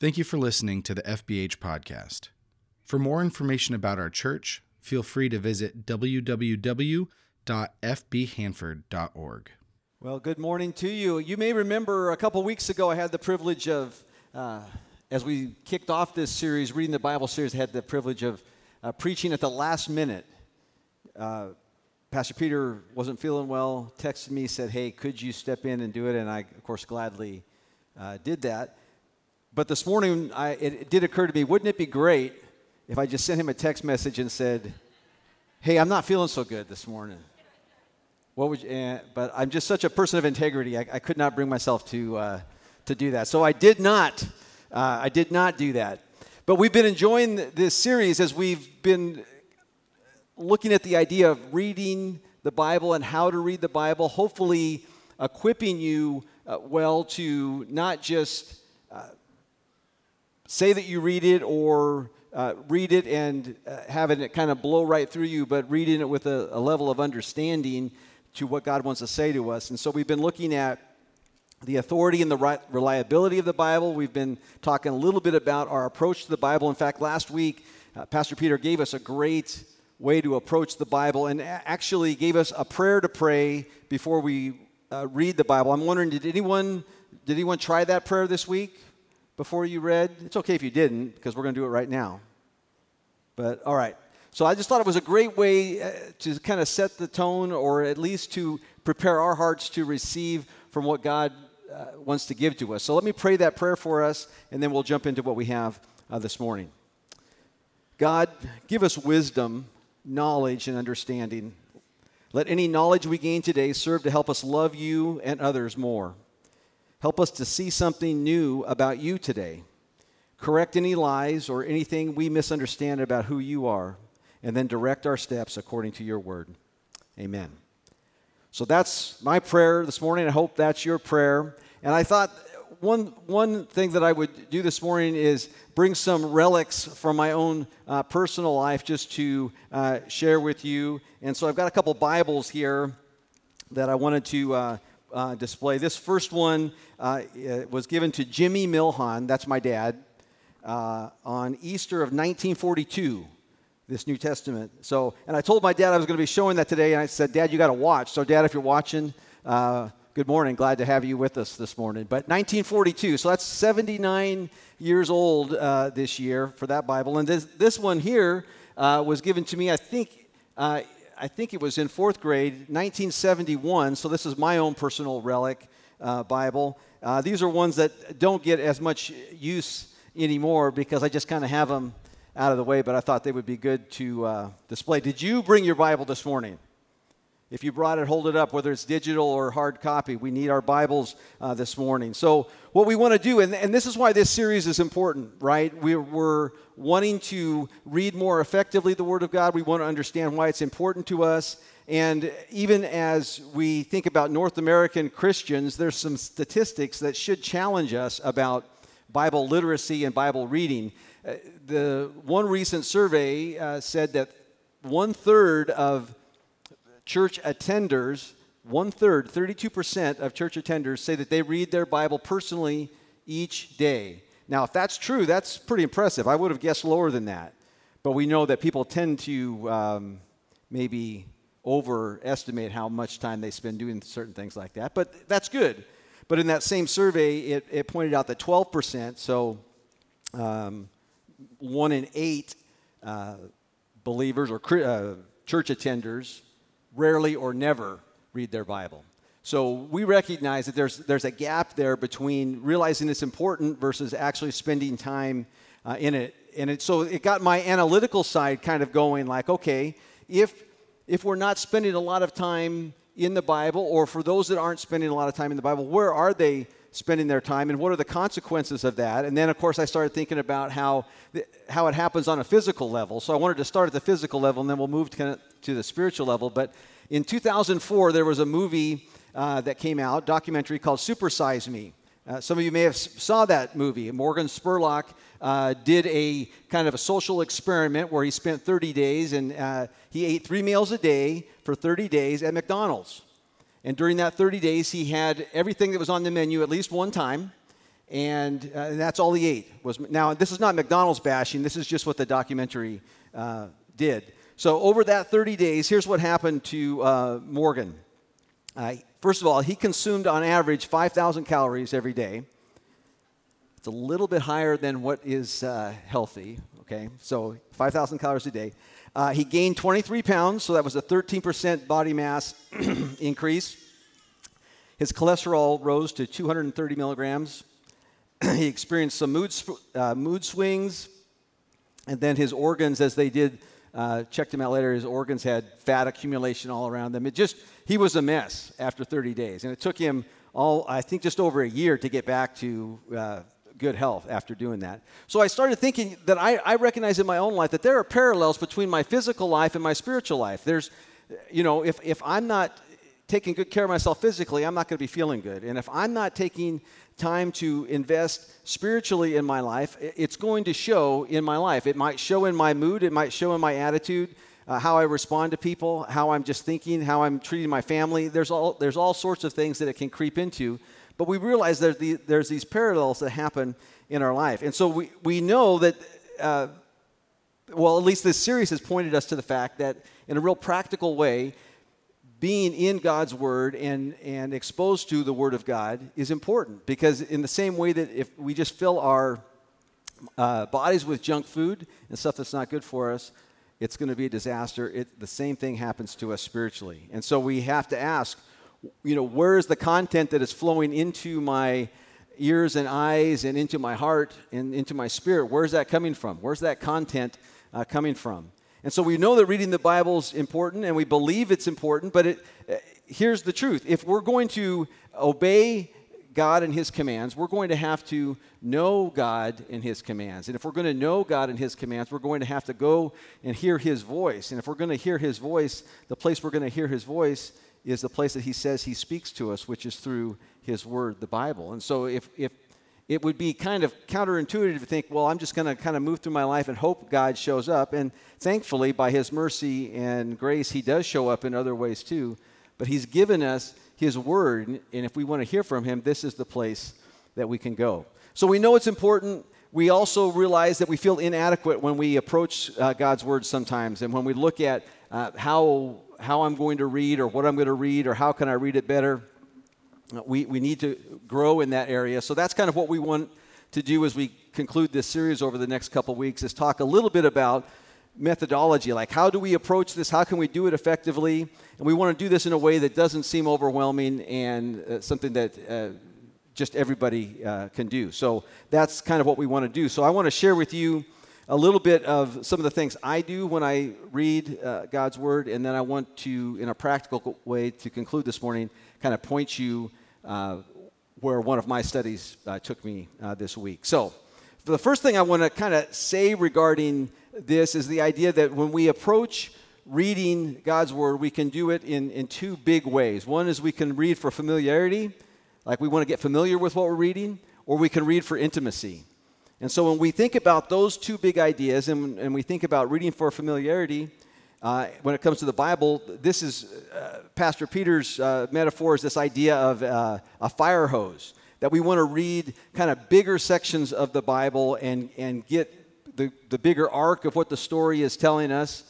Thank you for listening to the FBH podcast. For more information about our church, feel free to visit www.fbhanford.org. Well, good morning to you. You may remember a couple weeks ago I had the privilege of, uh, as we kicked off this series, reading the Bible series, I had the privilege of uh, preaching at the last minute. Uh, Pastor Peter wasn't feeling well, texted me, said, Hey, could you step in and do it? And I, of course, gladly uh, did that. But this morning, I, it, it did occur to me wouldn't it be great if I just sent him a text message and said, Hey, I'm not feeling so good this morning? What would you, eh, but I'm just such a person of integrity. I, I could not bring myself to, uh, to do that. So I did not. Uh, I did not do that. But we've been enjoying this series as we've been looking at the idea of reading the Bible and how to read the Bible, hopefully equipping you uh, well to not just say that you read it or uh, read it and uh, having it kind of blow right through you, but reading it with a, a, level of understanding to what God wants to say to us. And so we've been looking at the authority and the reliability of the Bible. We've been talking a little bit about our approach to the Bible. In fact, last week, uh, Pastor Peter gave us a great way to approach the Bible and actually gave us a prayer to pray before we uh, read the Bible. I'm wondering, did anyone did anyone try that prayer this week? Before you read? It's okay if you didn't, because we're going to do it right now. But all right. So I just thought it was a great way uh, to kind of set the tone, or at least to prepare our hearts to receive from what God uh, wants to give to us. So let me pray that prayer for us, and then we'll jump into what we have uh, this morning. God, give us wisdom, knowledge, and understanding. Let any knowledge we gain today serve to help us love you and others more. Help us to see something new about you today. Correct any lies or anything we misunderstand about who you are, and then direct our steps according to your word. Amen. So that's my prayer this morning. I hope that's your prayer. And I thought one, one thing that I would do this morning is bring some relics from my own uh, personal life just to uh, share with you. And so I've got a couple Bibles here that I wanted to uh, uh, display. This first one uh, was given to Jimmy Milhon, that's my dad, uh, on Easter of 1942, this New Testament. So, and I told my dad I was going to be showing that today, and I said, Dad, you got to watch. So, Dad, if you're watching, uh, good morning. Glad to have you with us this morning. But 1942, so that's 79 years old uh, this year for that Bible. And this, this one here uh, was given to me, I think I think it was in fourth grade, 1971. So this is my own personal relic uh, Bible. Uh, these are ones that don't get as much use anymore because I just kind of have them out of the way, but I thought they would be good to uh, display. Did you bring your Bible this morning? If you brought it, hold it up, whether it's digital or hard copy. We need our Bibles uh, this morning. So, what we want to do, and, and this is why this series is important, right? We're, we're wanting to read more effectively the Word of God. We want to understand why it's important to us. And even as we think about North American Christians, there's some statistics that should challenge us about Bible literacy and Bible reading. Uh, the one recent survey uh, said that one third of church attenders, one third, 32% of church attenders say that they read their Bible personally each day. Now, if that's true, that's pretty impressive. I would have guessed lower than that. But we know that people tend to um, maybe overestimate how much time they spend doing certain things like that. But that's good. But in that same survey, it, it pointed out that 12%, so um, one in eight uh, believers or uh, church attenders rarely or never read their Bible. So we recognize that there's, there's a gap there between realizing it's important versus actually spending time uh, in it. And it, so it got my analytical side kind of going like, okay, if, if we're not spending a lot of time in the Bible, or for those that aren't spending a lot of time in the Bible, where are they spending their time and what are the consequences of that? And then, of course, I started thinking about how, how it happens on a physical level. So I wanted to start at the physical level and then we'll move to, kind of to the spiritual level. But in 2004, there was a movie uh, that came out, documentary called Supersize Me. Uh, some of you may have saw that movie. Morgan Spurlock uh, did a kind of a social experiment where he spent 30 days and uh, he ate three meals a day for 30 days at McDonald's. And during that 30 days, he had everything that was on the menu at least one time. and, uh, and that's all he ate. Was now this is not McDonald's bashing. This is just what the documentary uh, did. So over that 30 days, here's what happened to uh, Morgan. Uh, first of all, he consumed on average 5,000 calories every day. It's a little bit higher than what is uh, healthy. Okay, so 5,000 calories a day. Uh, he gained 23 pounds, so that was a 13% body mass increase. His cholesterol rose to 230 milligrams. he experienced some mood, uh, mood swings, and then his organs, as they did, uh, checked him out later, his organs had fat accumulation all around them. It just, he was a mess after 30 days. And it took him all, I think, just over a year to get back to uh, good health after doing that. So I started thinking that I, I recognize in my own life that there are parallels between my physical life and my spiritual life. There's, you know, if, if I'm not taking good care of myself physically, I'm not going to be feeling good. And if I'm not taking time to invest spiritually in my life, it's going to show in my life. It might show in my mood, it might show in my attitude, uh, how I respond to people, how I'm just thinking, how I'm treating my family. There's all, there's all sorts of things that it can creep into. But we realize there's, the, there's these parallels that happen in our life. And so we, we know that, uh, well, at least this series has pointed us to the fact that in a real practical way, being in God's Word and, and exposed to the Word of God is important because, in the same way that if we just fill our uh, bodies with junk food and stuff that's not good for us, it's going to be a disaster. It, the same thing happens to us spiritually. And so we have to ask, you know, where is the content that is flowing into my ears and eyes and into my heart and into my spirit? Where's that coming from? Where's that content uh, coming from? And so we know that reading the Bible is important and we believe it's important, but it, uh, here's the truth. If we're going to obey God and His commands, we're going to have to know God and His commands. And if we're going to know God and His commands, we're going to have to go and hear His voice. And if we're going to hear His voice, the place we're going to hear His voice is the place that He says He speaks to us, which is through His Word, the Bible. And so if, if it would be kind of counterintuitive to think, well, I'm just going to kind of move through my life and hope God shows up. And thankfully, by His mercy and grace, He does show up in other ways too. But He's given us His Word. And if we want to hear from Him, this is the place that we can go. So we know it's important. We also realize that we feel inadequate when we approach uh, God's Word sometimes. And when we look at uh, how, how I'm going to read or what I'm going to read or how can I read it better. We, we need to grow in that area. So that's kind of what we want to do as we conclude this series over the next couple weeks is talk a little bit about methodology. Like how do we approach this? How can we do it effectively? And we want to do this in a way that doesn't seem overwhelming and uh, something that uh, just everybody uh, can do. So that's kind of what we want to do. So i want to share with you a little bit of some of the things i do when i read uh, god's word and then i want to in a practical way to conclude this morning kind of point you uh, where one of my studies uh, took me uh, this week. So, the first thing I want to kind of say regarding this is the idea that when we approach reading God's Word, we can do it in, in two big ways. One is we can read for familiarity, like we want to get familiar with what we're reading, or we can read for intimacy. And so when we think about those two big ideas and, and we think about reading for familiarity, uh, when it comes to the Bible, this is uh, Pastor Peter's uh, metaphor is this idea of uh, a fire hose that we want to read kind of bigger sections of the Bible and, and get the, the bigger arc of what the story is telling us.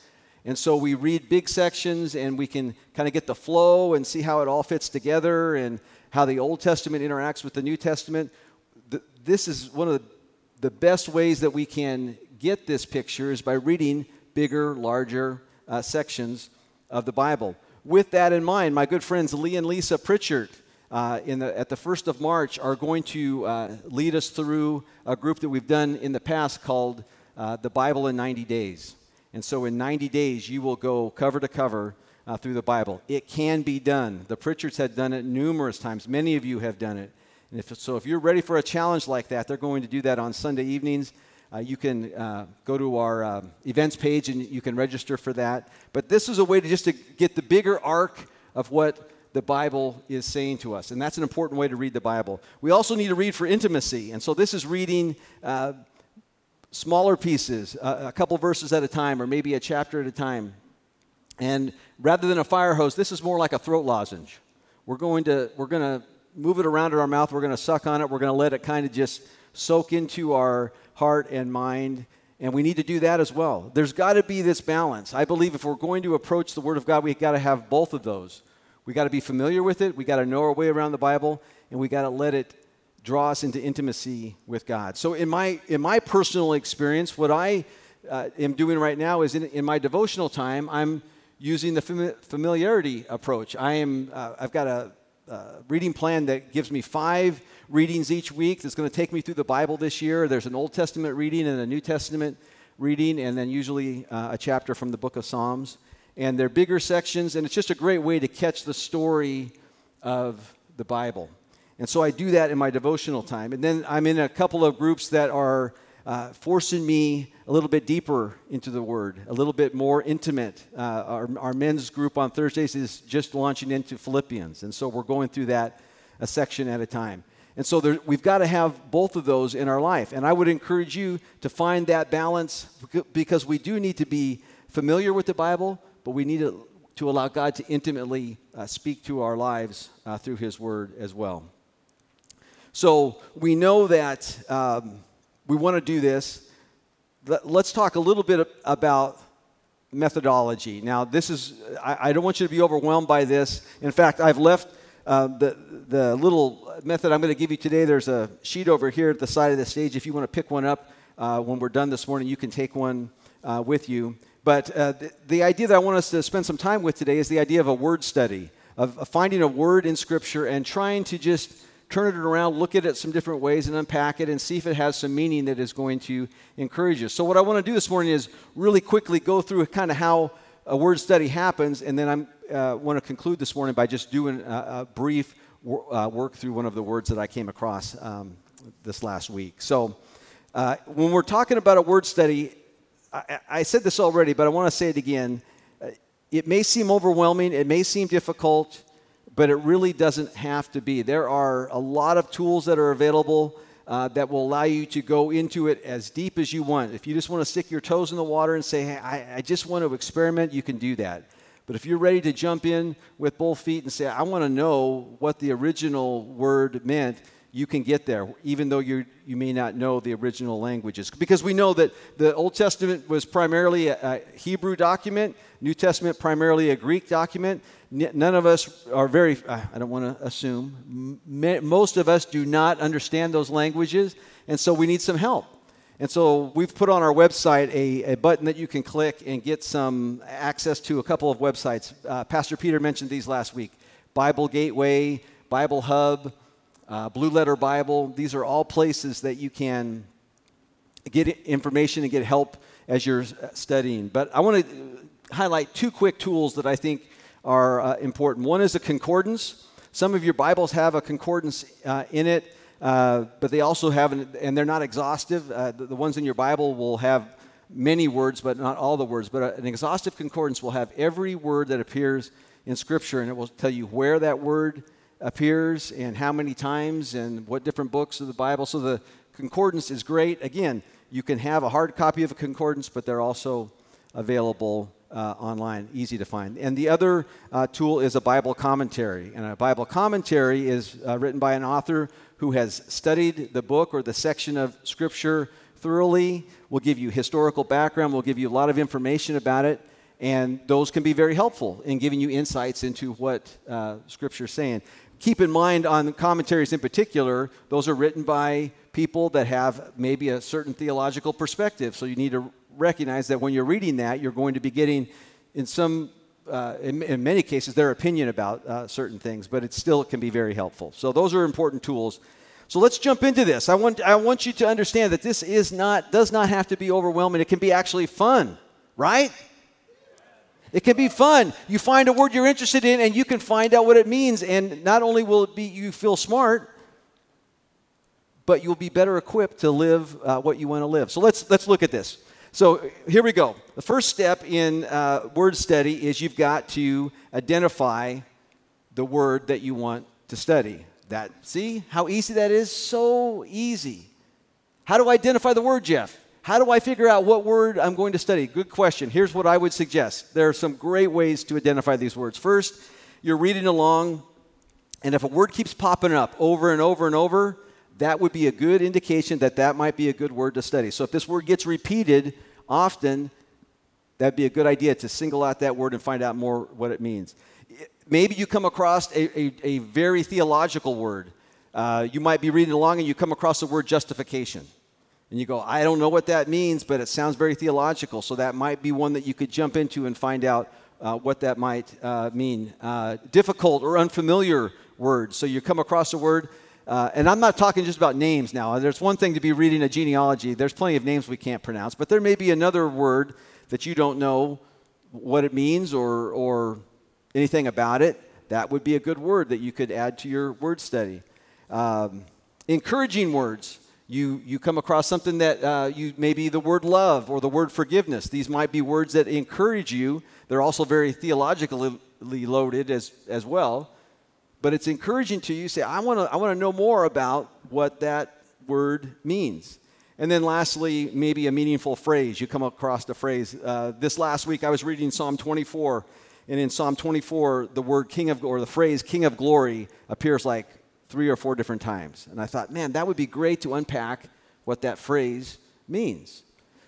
And so we read big sections and we can kind of get the flow and see how it all fits together and how the Old Testament interacts with the New Testament. this is one of the, the best ways that we can get this picture is by reading bigger, larger, uh, sections of the Bible. With that in mind, my good friends Lee and Lisa Pritchard uh, the, at the 1st of March are going to uh, lead us through a group that we've done in the past called uh, The Bible in 90 Days. And so, in 90 days, you will go cover to cover uh, through the Bible. It can be done. The Pritchards had done it numerous times. Many of you have done it. And if, so, if you're ready for a challenge like that, they're going to do that on Sunday evenings. Uh, you can uh, go to our uh, events page and you can register for that. But this is a way to just to get the bigger arc of what the Bible is saying to us. And that's an important way to read the Bible. We also need to read for intimacy. And so this is reading uh, smaller pieces, a couple verses at a time, or maybe a chapter at a time. And rather than a fire hose, this is more like a throat lozenge. We're going to, we're going to move it around in our mouth. We're going to suck on it. We're going to let it kind of just soak into our heart and mind. And we need to do that as well. There's got to be this balance. I believe if we're going to approach the Word of God, we've got to have both of those. We got to be familiar with it. We got to know our way around the Bible, and we got to let it draw us into intimacy with God. So, in my in my personal experience, what I uh, am doing right now is in, in my devotional time, I'm using the fami- familiarity approach. I am uh, I've got a uh, reading plan that gives me five readings each week that's going to take me through the Bible this year. There's an Old Testament reading and a New Testament reading, and then usually uh, a chapter from the book of Psalms. And they're bigger sections, and it's just a great way to catch the story of the Bible. And so I do that in my devotional time. And then I'm in a couple of groups that are uh, forcing me a little bit deeper into the Word, a little bit more intimate. Uh, our, our men's group on Thursdays is just launching into Philippians, and so we're going through that a section at a time. And so there, we've got to have both of those in our life. And I would encourage you to find that balance because we do need to be familiar with the Bible, but we need to, to allow God to intimately uh, speak to our lives uh, through His Word as well. So we know that. Um, we want to do this. Let's talk a little bit about methodology. Now, this is, I, don't want you to be overwhelmed by this. In fact, I've left uh, the, the little method I'm going to give you today. There's a sheet over here at the side of the stage. If you want to pick one up uh, when we're done this morning, you can take one uh, with you. But uh, the, the, idea that I want us to spend some time with today is the idea of a word study, of finding a word in Scripture and trying to just turn it around, look at it some different ways, and unpack it and see if it has some meaning that is going to encourage you. So, what I want to do this morning is really quickly go through kind of how a word study happens, and then I uh, want to conclude this morning by just doing a, a brief uh, work through one of the words that I came across um, this last week. So, uh, when we're talking about a word study, I, I said this already, but I want to say it again. Uh, it may seem overwhelming, it may seem difficult but it really doesn't have to be. There are a lot of tools that are available uh, that will allow you to go into it as deep as you want. If you just want to stick your toes in the water and say, hey, I, I just want to experiment, you can do that. But if you're ready to jump in with both feet and say, I want to know what the original word meant, you can get there, even though you you may not know the original languages. Because we know that the Old Testament was primarily a, a Hebrew document, New Testament primarily a Greek document. None of us are very, I don't want to assume, most of us do not understand those languages, and so we need some help. And so we've put on our website a, a button that you can click and get some access to a couple of websites. Uh, Pastor Peter mentioned these last week Bible Gateway, Bible Hub, uh, Blue Letter Bible. These are all places that you can get information and get help as you're studying. But I want to highlight two quick tools that I think are uh, important. One is a concordance. Some of your Bibles have a concordance uh, in it, uh, but they also have, an, and they're not exhaustive. Uh, the, the, ones in your Bible will have many words, but not all the words. But an exhaustive concordance will have every word that appears in Scripture, and it will tell you where that word appears and how many times and what different books of the Bible. So the concordance is great. Again, you can have a hard copy of a concordance, but they're also available uh, online, easy to find. And the other uh, tool is a Bible commentary. And a Bible commentary is uh, written by an author who has studied the book or the section of Scripture thoroughly, will give you historical background, will give you a lot of information about it. And those can be very helpful in giving you insights into what uh, Scripture is saying keep in mind on commentaries in particular, those are written by people that have maybe a certain theological perspective. So you need to recognize that when you're reading that, you're going to be getting, in some, uh, in, in, many cases, their opinion about uh, certain things, but it still can be very helpful. So those are important tools. So let's jump into this. I want, I want you to understand that this is not, does not have to be overwhelming. It can be actually fun, right? It can be fun. You find a word you're interested in and you can find out what it means. And not only will it be you feel smart, but you'll be better equipped to live uh, what you want to live. So let's, let's look at this. So here we go. The first step in uh, word study is you've got to identify the word that you want to study. That see how easy that is? So easy. How do I identify the word, Jeff? How do I figure out what word I'm going to study? Good question. Here's what I would suggest. There are some great ways to identify these words. First, you're reading along And if a word keeps popping up over and over and over, that would be a good indication that that might be a good word to study. So if this word gets repeated often, that'd be a good idea to single out that word and find out more what it means. Maybe you come across a, a, a very theological word. Uh, you might be reading along and you come across the word justification. And you go, I don't know what that means, but it sounds very theological. So that might be one that you could jump into and find out uh, what that might uh, mean. Uh, difficult or unfamiliar words. So you come across a word, uh, and I'm not talking just about names now. There's one thing to be reading a genealogy, there's plenty of names we can't pronounce, but there may be another word that you don't know what it means or, or anything about it. That would be a good word that you could add to your word study. Um, encouraging words you, you come across something that uh, you maybe the word love or the word forgiveness. These might be words that encourage you. They're also very theologically loaded as, as well. But it's encouraging to you. Say, I want to I wanna know more about what that word means. And then lastly, maybe a meaningful phrase. You come across a phrase. Uh, this last week, I was reading Psalm 24. And in Psalm 24, the word king of, or the phrase king of glory appears like three or four different times. And I thought, man, that would be great to unpack what that phrase means.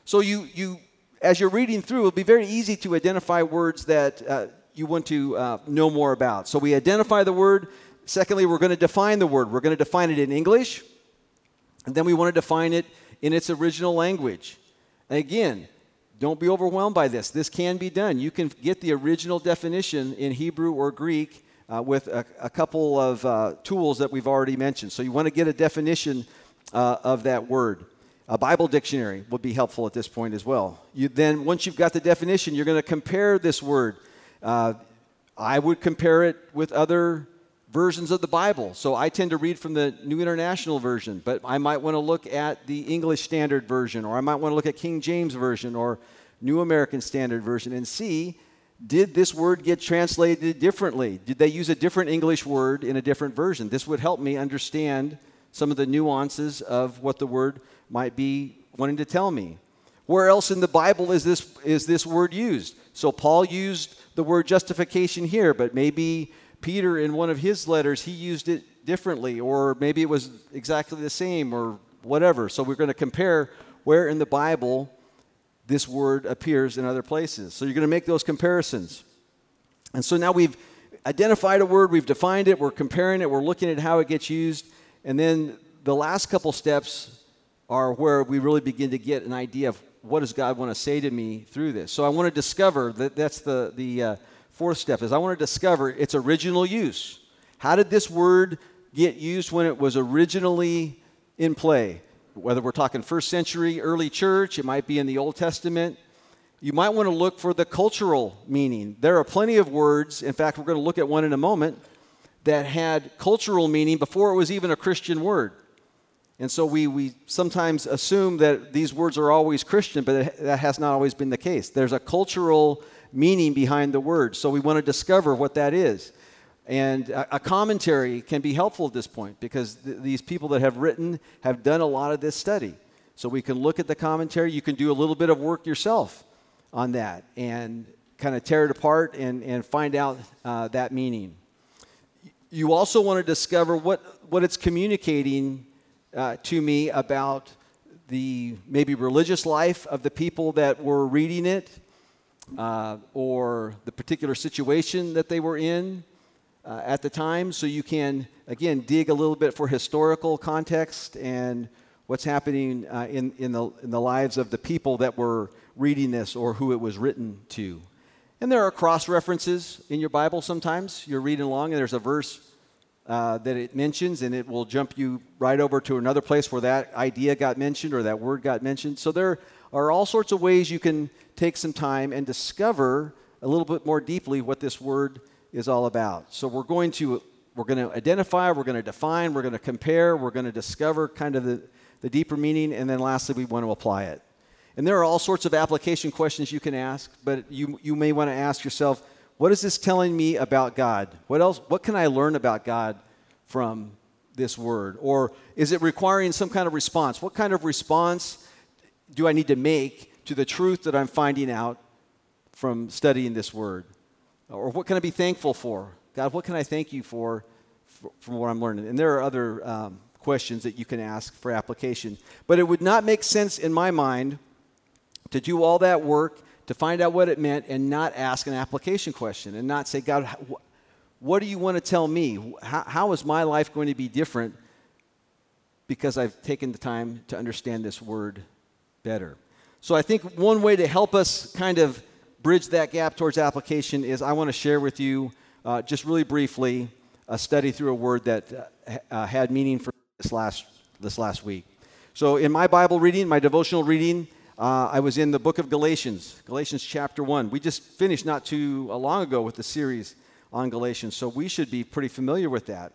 So you, you as you're reading through, it'll be very easy to identify words that uh, you want to uh, know more about. So we identify the word. Secondly, we're going to define the word. We're going to define it in English, and then we want to define it in its original language. And again, don't be overwhelmed by this. This can be done. You can get the original definition in Hebrew or Greek uh, with a, a, couple of uh, tools that we've already mentioned. So you want to get a definition uh, of that word. A Bible dictionary would be helpful at this point as well. You then, once you've got the definition, you're going to compare this word. Uh, I would compare it with other versions of the Bible. So I tend to read from the New International Version, but I might want to look at the English Standard Version, or I might want to look at King James Version, or New American Standard Version, and see did this word get translated differently? Did they use a different English word in a different version? This would help me understand some of the nuances of what the word might be wanting to tell me. Where else in the Bible is this, is this word used? So Paul used the word justification here, but maybe Peter in one of his letters he used it differently, or maybe it was exactly the same, or whatever. So we're going to compare where in the Bible this word appears in other places. So you're going to make those comparisons. And so now we've identified a word, we've defined it, we're comparing it, we're looking at how it gets used, and then the last couple steps are where we really begin to get an idea of what does God want to say to me through this. So I want to discover that that's the the uh, fourth step is I want to discover its original use. How did this word get used when it was originally in play? whether we're talking first century, early church, it might be in the Old Testament. You might want to look for the cultural meaning. There are plenty of words, in fact, we're going to look at one in a moment, that had cultural meaning before it was even a Christian word. And so we, we sometimes assume that these words are always Christian, but it, that has not always been the case. There's a cultural meaning behind the word, so we want to discover what that is. And a, commentary can be helpful at this point because th- these people that have written have done a lot of this study. So we can look at the commentary. You can do a little bit of work yourself on that and kind of tear it apart and, and find out uh, that meaning. You also want to discover what, what it's communicating uh, to me about the maybe religious life of the people that were reading it uh, or the particular situation that they were in uh, at the time, so you can, again, dig a little bit for historical context and what's happening uh, in, in, the, in the lives of the people that were reading this or who it was written to. And there are cross references in your Bible sometimes. You're reading along and there's a verse uh, that it mentions, and it will jump you right over to another place where that idea got mentioned or that word got mentioned. So there are all sorts of ways you can take some time and discover a little bit more deeply what this word is all about. So we're going to we're going to identify, we're going to define, we're going to compare, we're going to discover kind of the, the deeper meaning, and then lastly, we want to apply it. And there are all sorts of application questions you can ask, but you, you may want to ask yourself, what is this telling me about God? What else, what can I learn about God from this word? Or is it requiring some kind of response? What kind of response do I need to make to the truth that I'm finding out from studying this word? Or what can I be thankful for? God, what can I thank you for from what I'm learning. And there are other um, questions that you can ask for application. But it would not make sense in my mind to do all that work to find out what it meant and not ask an application question and not say, God, what do you want to tell me? How, how is my life going to be different because I've taken the time to understand this word better? So I think one way to help us kind of bridge that gap towards application is I want to share with you, uh, just really briefly, a study through a word that uh, uh, had meaning for this last, this last week. So in my Bible reading, my devotional reading, uh, I was in the book of Galatians, Galatians chapter 1. We just finished not too long ago with the series on Galatians, so we should be pretty familiar with that.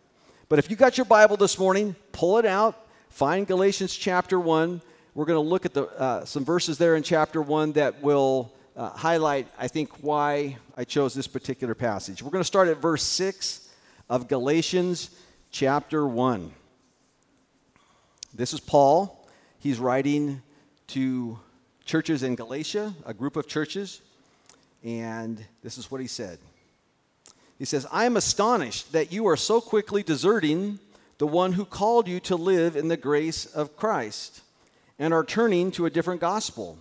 But if you got your Bible this morning, pull it out, find Galatians chapter 1. We're going to look at the, uh, some verses there in chapter 1 that will uh, highlight, I think, why I chose this particular passage. We're going to start at verse 6 of Galatians chapter 1. This is Paul. He's writing to churches in Galatia, a group of churches, and this is what he said. He says, I am astonished that you are so quickly deserting the one who called you to live in the grace of Christ and are turning to a different gospel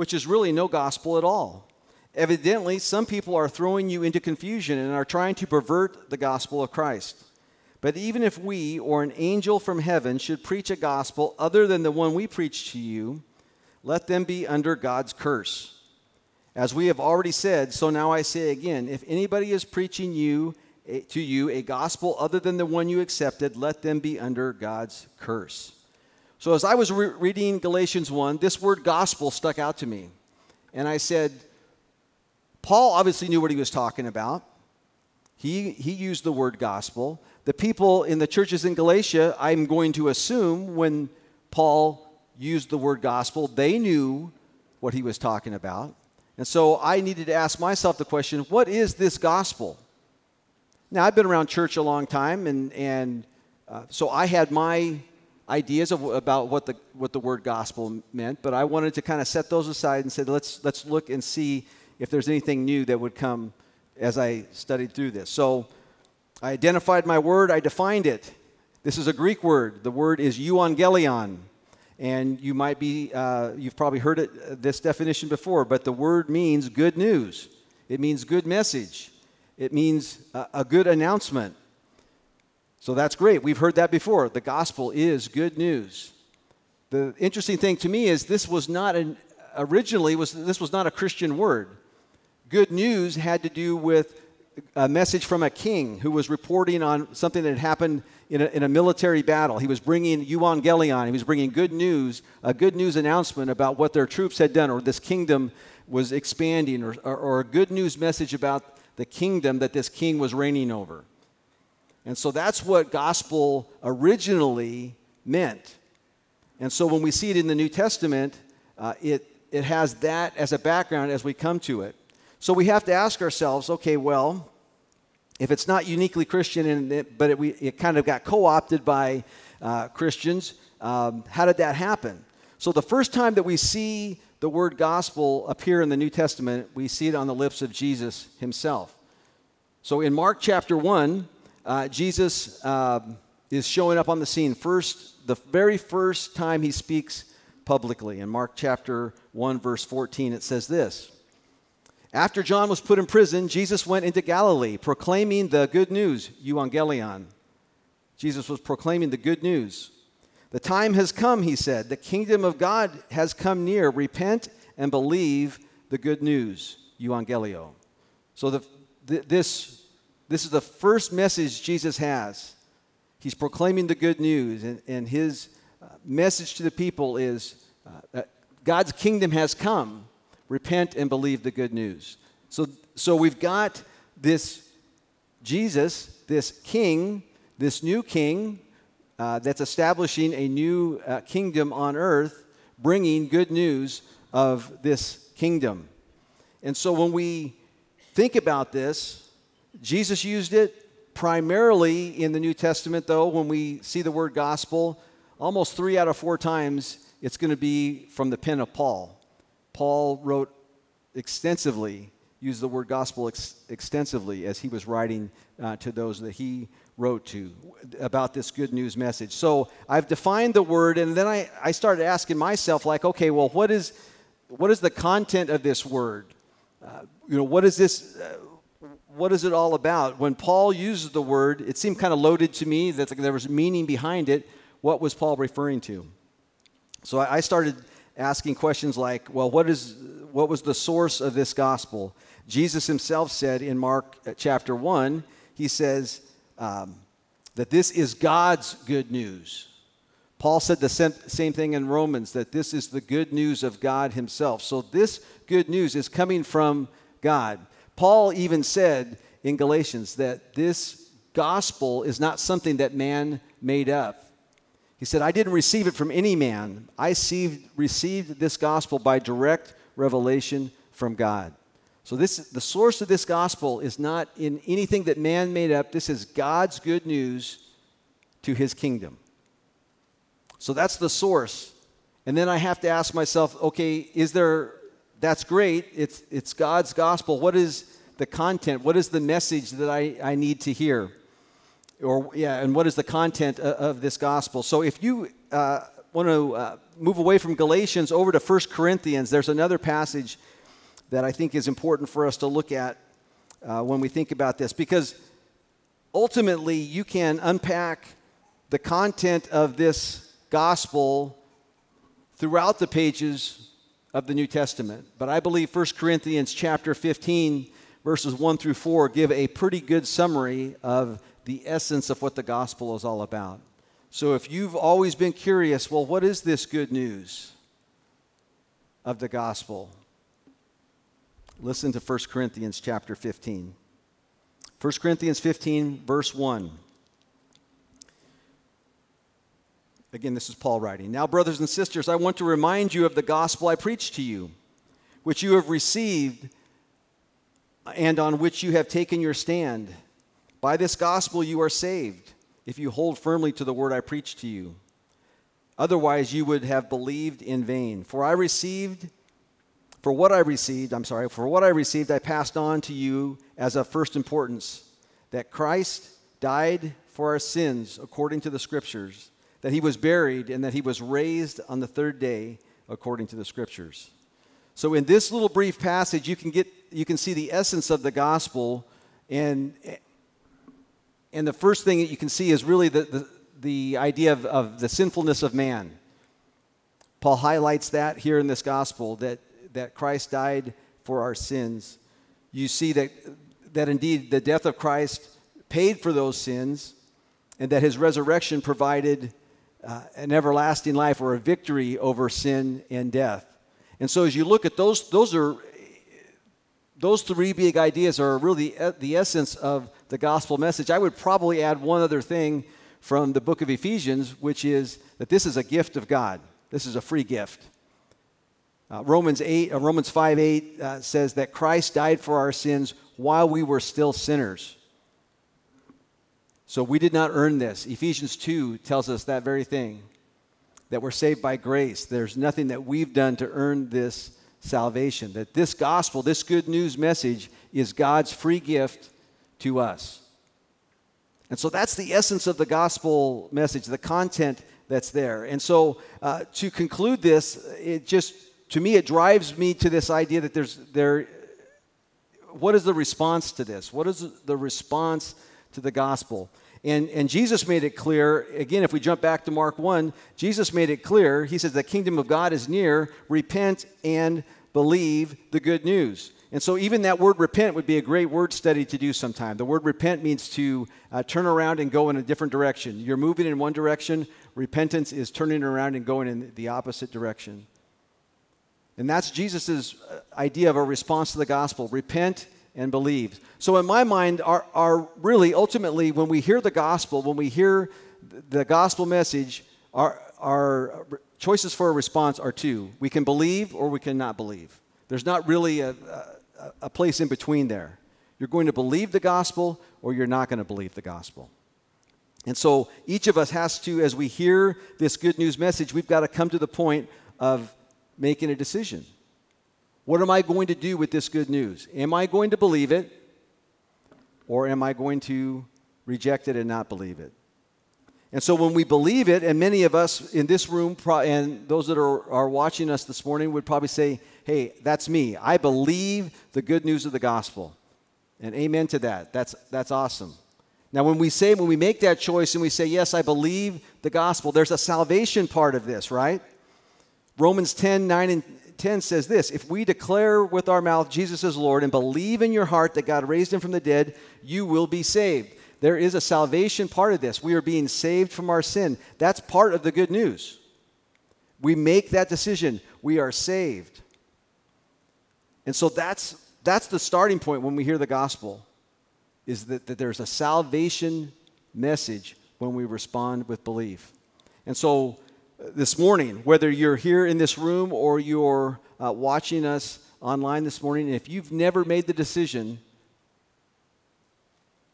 which is really no gospel at all. Evidently, some people are throwing you into confusion and are trying to pervert the gospel of Christ. But even if we or an angel from heaven should preach a gospel other than the one we preach to you, let them be under God's curse. As we have already said, so now I say again if anybody is preaching you eh, to you a gospel other than the one you accepted, let them be under God's curse. So, as I was re- reading Galatians 1, this word gospel stuck out to me. And I said, Paul obviously knew what he was talking about. He, he used the word gospel. The people in the churches in Galatia, I'm going to assume, when Paul used the word gospel, they knew what he was talking about. And so I needed to ask myself the question what is this gospel? Now, I've been around church a long time, and, and uh, so I had my ideas of, about what the, what the word gospel meant, but I wanted to kind of set those aside and say, let's, let's look and see if there's anything new that would come as I studied through this. So I identified my word, I defined it. This is a Greek word. The word is euangelion. And you might be, uh, you've probably heard it, uh, this definition before, but the word means good news. It means good message. It means a, a good announcement. So that's great. We've heard that before. The gospel is good news. The interesting thing to me is this was not an originally was this was not a Christian word. Good news had to do with a message from a king who was reporting on something that had happened in a, in a military battle. He was bringing euangelion. He was bringing good news, a good news announcement about what their troops had done, or this kingdom was expanding, or, or, or a good news message about the kingdom that this king was reigning over. And so that's what gospel originally meant. And so when we see it in the New Testament, uh, it, it has that as a background as we come to it. So we have to ask ourselves okay, well, if it's not uniquely Christian, it, but it, we, it kind of got co opted by uh, Christians, um, how did that happen? So the first time that we see the word gospel appear in the New Testament, we see it on the lips of Jesus himself. So in Mark chapter 1, uh, Jesus uh, is showing up on the scene first, the very first time he speaks publicly. In Mark chapter 1, verse 14, it says this After John was put in prison, Jesus went into Galilee proclaiming the good news, euangelion. Jesus was proclaiming the good news. The time has come, he said. The kingdom of God has come near. Repent and believe the good news, euangelio. So the, th- this this is the first message Jesus has. He's proclaiming the good news, and, and his uh, message to the people is uh, God's kingdom has come. Repent and believe the good news. So, so we've got this Jesus, this king, this new king uh, that's establishing a new uh, kingdom on earth, bringing good news of this kingdom. And so when we think about this, Jesus used it primarily in the New Testament, though, when we see the word gospel, almost three out of four times it's going to be from the pen of Paul. Paul wrote extensively, used the word gospel ex- extensively as he was writing uh, to those that he wrote to about this good news message. So I've defined the word, and then I, I started asking myself, like, okay, well, what is, what is the content of this word? Uh, you know, what is this? Uh, what is it all about? When Paul uses the word, it seemed kind of loaded to me that there was meaning behind it. What was Paul referring to? So I, I started asking questions like, well, what is what was the source of this gospel? Jesus himself said in Mark uh, chapter 1, he says um, that this is God's good news. Paul said the same thing in Romans that this is the good news of God himself. So this good news is coming from God. Paul even said in Galatians that this gospel is not something that man made up. He said, I didn't receive it from any man. I received, this gospel by direct revelation from God. So this the source of this gospel is not in anything that man made up. This is God's good news to his kingdom. So that's the source. And then I have to ask myself, okay, is there that's great. It's it's God's gospel. What is the content? What is the message that I, I need to hear? Or yeah, and what is the content of, this gospel? So if you uh, want to uh, move away from Galatians over to 1 Corinthians, there's another passage that I think is important for us to look at uh, when we think about this because ultimately you can unpack the content of this gospel throughout the pages of the New Testament. But I believe 1 Corinthians chapter 15 verses 1 through 4 give a pretty good summary of the essence of what the gospel is all about. So if you've always been curious, well what is this good news of the gospel? Listen to 1 Corinthians chapter 15. 1 Corinthians 15, verse 1. Again, this is Paul writing. Now, brothers and sisters, I want to remind you of the gospel I preached to you, which you have received and on which you have taken your stand. By this gospel you are saved, if you hold firmly to the word I preached to you. Otherwise, you would have believed in vain. For I received for what I received, I'm sorry, for what I received, I passed on to you as of first importance that Christ died for our sins according to the Scriptures, that he was buried, and that he was raised on the third day according to the Scriptures. So, in this little brief passage, you can, get, you can see the essence of the gospel, and, and the first thing that you can see is really the, the, the idea of, of the sinfulness of man. Paul highlights that here in this gospel that that Christ died for our sins, you see that, that indeed the death of Christ paid for those sins and that his resurrection provided uh, an everlasting life or a victory over sin and death. And so as you look at those, those are those three big ideas are really the essence of the gospel message. I would probably add one other thing from the book of Ephesians, which is that this is a gift of God. This is a free gift. Uh, Romans 8, uh, Romans 5 8 uh, says that Christ died for our sins while we were still sinners. So we did not earn this. Ephesians 2 tells us that very thing that we're saved by grace. There's nothing that we've done to earn this salvation. That this gospel, this good news message, is God's free gift to us. And so that's the essence of the gospel message, the content that's there. And so uh, to conclude this, it just to me, it drives me to this idea that there's there. What is the response to this? What is the response to the gospel? And, and Jesus made it clear, again, if we jump back to Mark 1, Jesus made it clear. He says, The kingdom of God is near. Repent and believe the good news. And so, even that word repent would be a great word study to do sometime. The word repent means to uh, turn around and go in a different direction. You're moving in one direction, repentance is turning around and going in the opposite direction. And that's Jesus' uh, idea of a response to the gospel repent and believes. So, in my mind, are, are really ultimately, when we hear the gospel, when we hear the gospel message, our, our choices for a response are two we can believe or we cannot believe. There's not really a, a, a place in between there. You're going to believe the gospel or you're not going to believe the gospel. And so each of us has to, as we hear this good news message, we've got to come to the point of making a decision. What am I going to do with this good news? Am I going to believe it or am I going to reject it and not believe it. And so when we believe it, and many of us in this room and those that are, are watching us this morning would probably say, hey, that's me. I believe the good news of the gospel. And amen to that. That's, that's awesome. Now, when we say, when we make that choice and we say, yes, I believe the gospel, there's a salvation part of this, right? Romans 10, 9 and 10 says this If we declare with our mouth Jesus is Lord and believe in your heart that God raised him from the dead, you will be saved. There is a salvation part of this. We are being saved from our sin. That's part of the good news. We make that decision. We are saved. And so that's, that's the starting point when we hear the gospel, is that, that there's a salvation message when we respond with belief. And so this morning, whether you're here in this room or you're uh, watching us online this morning, if you've never made the decision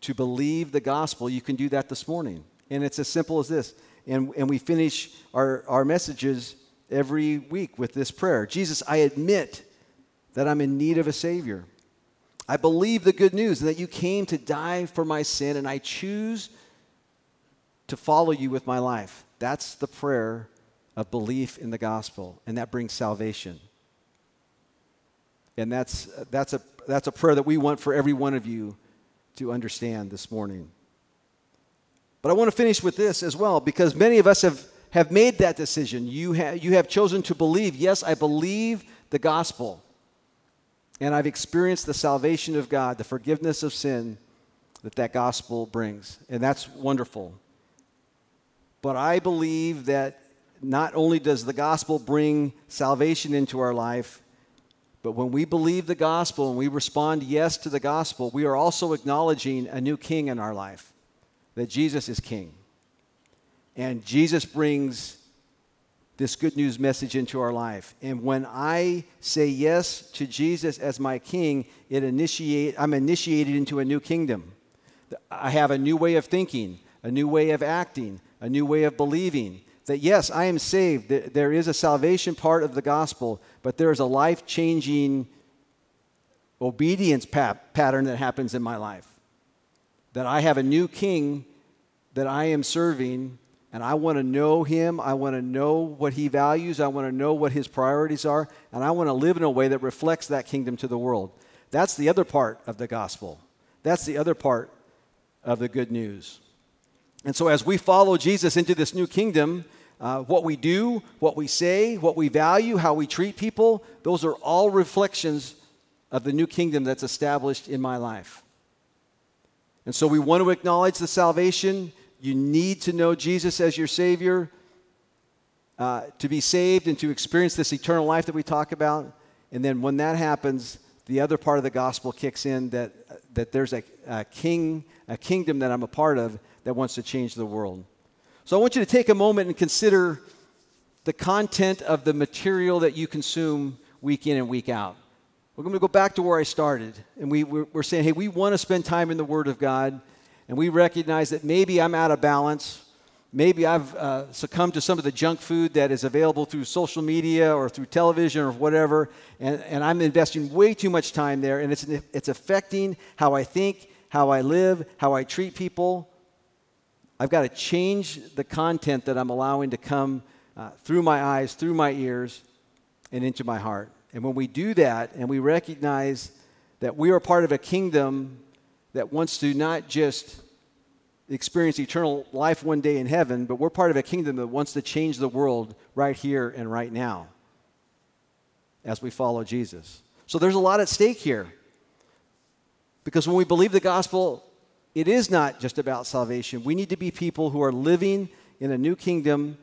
to believe the gospel, you can do that this morning. And it's as simple as this. And, and we finish our, our messages every week with this prayer Jesus, I admit that I'm in need of a Savior. I believe the good news that you came to die for my sin, and I choose to follow you with my life. That's the prayer of belief in the gospel, and that brings salvation. And that's, that's, a, that's a prayer that we want for every one of you to understand this morning. But I want to finish with this as well because many of us have, have made that decision. You, ha- you have chosen to believe, yes, I believe the gospel. And I've experienced the salvation of God, the forgiveness of sin that that gospel brings. And that's wonderful. But I believe that not only does the gospel bring salvation into our life, but when we believe the gospel and we respond yes to the gospel, we are also acknowledging a new king in our life, that Jesus is king. And Jesus brings this good news message into our life. And when I say yes to Jesus as my king, it initiate I'm initiated into a new kingdom. I have a new way of thinking, a new way of acting, a new way of believing that yes, I am saved. There is a salvation part of the gospel, but there is a life changing obedience pattern that happens in my life. That I have a new king that I am serving, and I want to know him. I want to know what he values. I want to know what his priorities are, and I want to live in a way that reflects that kingdom to the world. That's the other part of the gospel. That's the other part of the good news. And so, as we follow Jesus into this new kingdom, uh, what we do, what we say, what we value, how we treat people, those are all reflections of the new kingdom that's established in my life. And so we want to acknowledge the salvation. You need to know Jesus as your Savior uh, to be saved and to experience this eternal life that we talk about. And then when that happens, the other part of the gospel kicks in that, that there's a, a king, a kingdom that I'm a part of that wants to change the world. So I want you to take a moment and consider the content of the material that you consume week in and week out. We're going to go back to where I started. And we, we're, we're saying, hey, we want to spend time in the Word of God. And we recognize that maybe I'm out of balance. Maybe I've uh, succumbed to some of the junk food that is available through social media or through television or whatever. And, and I'm investing way too much time there. And it's, it's affecting how I think, how I live, how I treat people. I've got to change the content that I'm allowing to come uh, through my eyes, through my ears, and into my heart. And when we do that and we recognize that we are part of a kingdom that wants to not just experience eternal life one day in heaven, but we're part of a kingdom that wants to change the world right here and right now as we follow Jesus. So there's a lot at stake here. Because when we believe the gospel, it is not just about salvation. We need to be people who are living in a new kingdom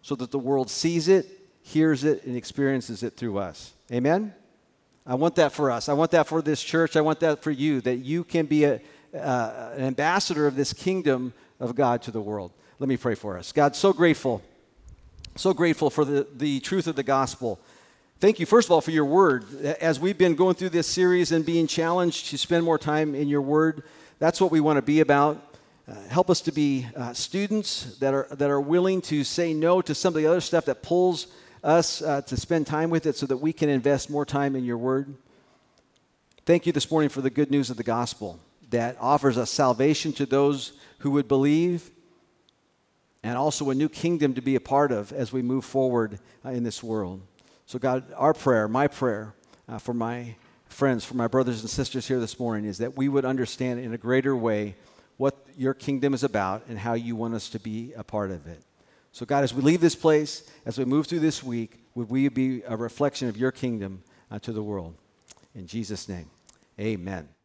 so that the world sees it, hears it, and experiences it through us. Amen? I want that for us. I want that for this church. I want that for you, that you can be a, uh, an ambassador of this kingdom of God to the world. Let me pray for us. God, so grateful, so grateful for the, the truth of the gospel. Thank you, first of all, for your word. As we've been going through this series and being challenged to spend more time in your word, that's what we want to be about. Uh, help us to be uh, students that are, that are willing to say no to some of the other stuff that pulls us uh, to spend time with it so that we can invest more time in your word. Thank you this morning for the good news of the gospel that offers us salvation to those who would believe and also a new kingdom to be a part of as we move forward uh, in this world. So, God, our prayer, my prayer uh, for my friends, for my brothers and sisters here this morning, is that we would understand in a greater way what your kingdom is about and how you want us to be a part of it. So, God, as we leave this place, as we move through this week, would we be a reflection of your kingdom uh, to the world? In Jesus' name, amen.